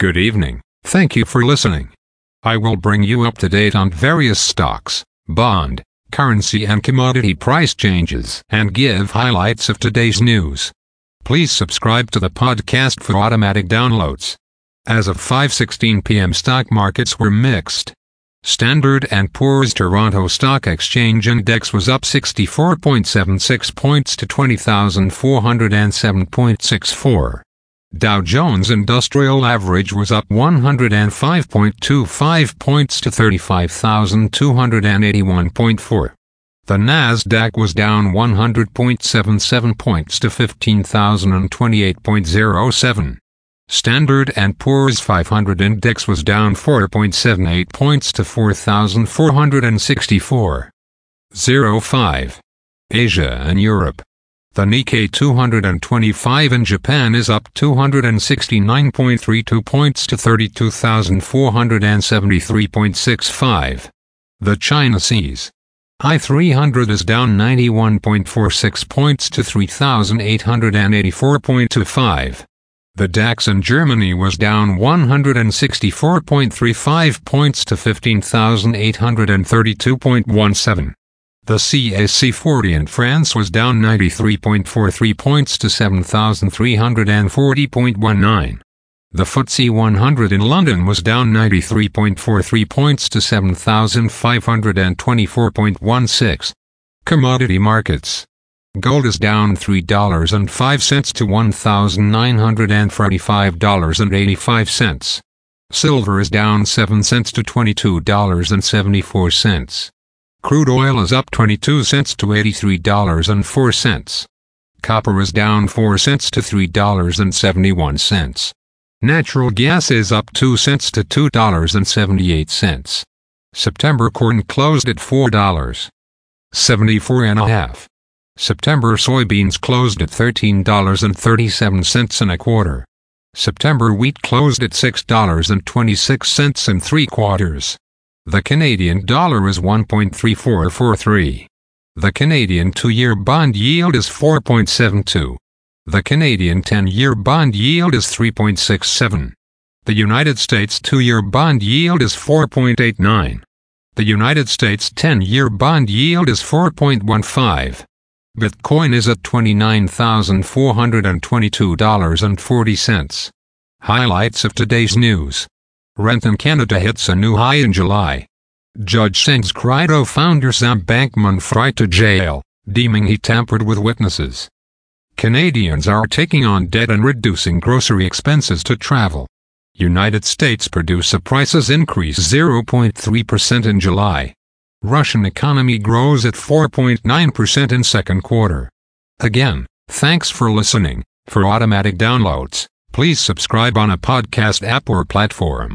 Good evening. Thank you for listening. I will bring you up to date on various stocks, bond, currency and commodity price changes and give highlights of today's news. Please subscribe to the podcast for automatic downloads. As of 5:16 p.m. stock markets were mixed. Standard & Poor's Toronto Stock Exchange Index was up 64.76 points to 20,407.64. Dow Jones Industrial Average was up 105.25 points to 35,281.4. The Nasdaq was down 100.77 points to 15,028.07. Standard & Poor's 500 index was down 4.78 points to 4,464.05. Asia and Europe. The Nikkei 225 in Japan is up 269.32 points to 32,473.65. The China CSI 300 is down 91.46 points to 3,884.25. The DAX in Germany was down 164.35 points to 15,832.17. The CAC 40 in France was down 93.43 points to 7,340.19. The FTSE 100 in London was down 93.43 points to 7,524.16. Commodity markets. Gold is down $3.05 to $1,945.85. Silver is down 7 cents to $22.74. Crude oil is up 22 cents to $83.04. Copper is down 4 cents to $3.71. Natural gas is up 2 cents to $2.78. September corn closed at $4.74 and a half. September soybeans closed at $13.37 and a quarter. September wheat closed at $6.26 and three quarters. The Canadian dollar is 1.3443. The Canadian two-year bond yield is 4.72. The Canadian 10-year bond yield is 3.67. The United States two-year bond yield is 4.89. The United States 10-year bond yield is 4.15. Bitcoin is at $29,422.40. Highlights of today's news. Rent in Canada hits a new high in July. Judge sends Crypto oh, founder Sam Bankman-Fried to jail, deeming he tampered with witnesses. Canadians are taking on debt and reducing grocery expenses to travel. United States producer prices increase 0.3% in July. Russian economy grows at 4.9% in second quarter. Again, thanks for listening. For automatic downloads, please subscribe on a podcast app or platform.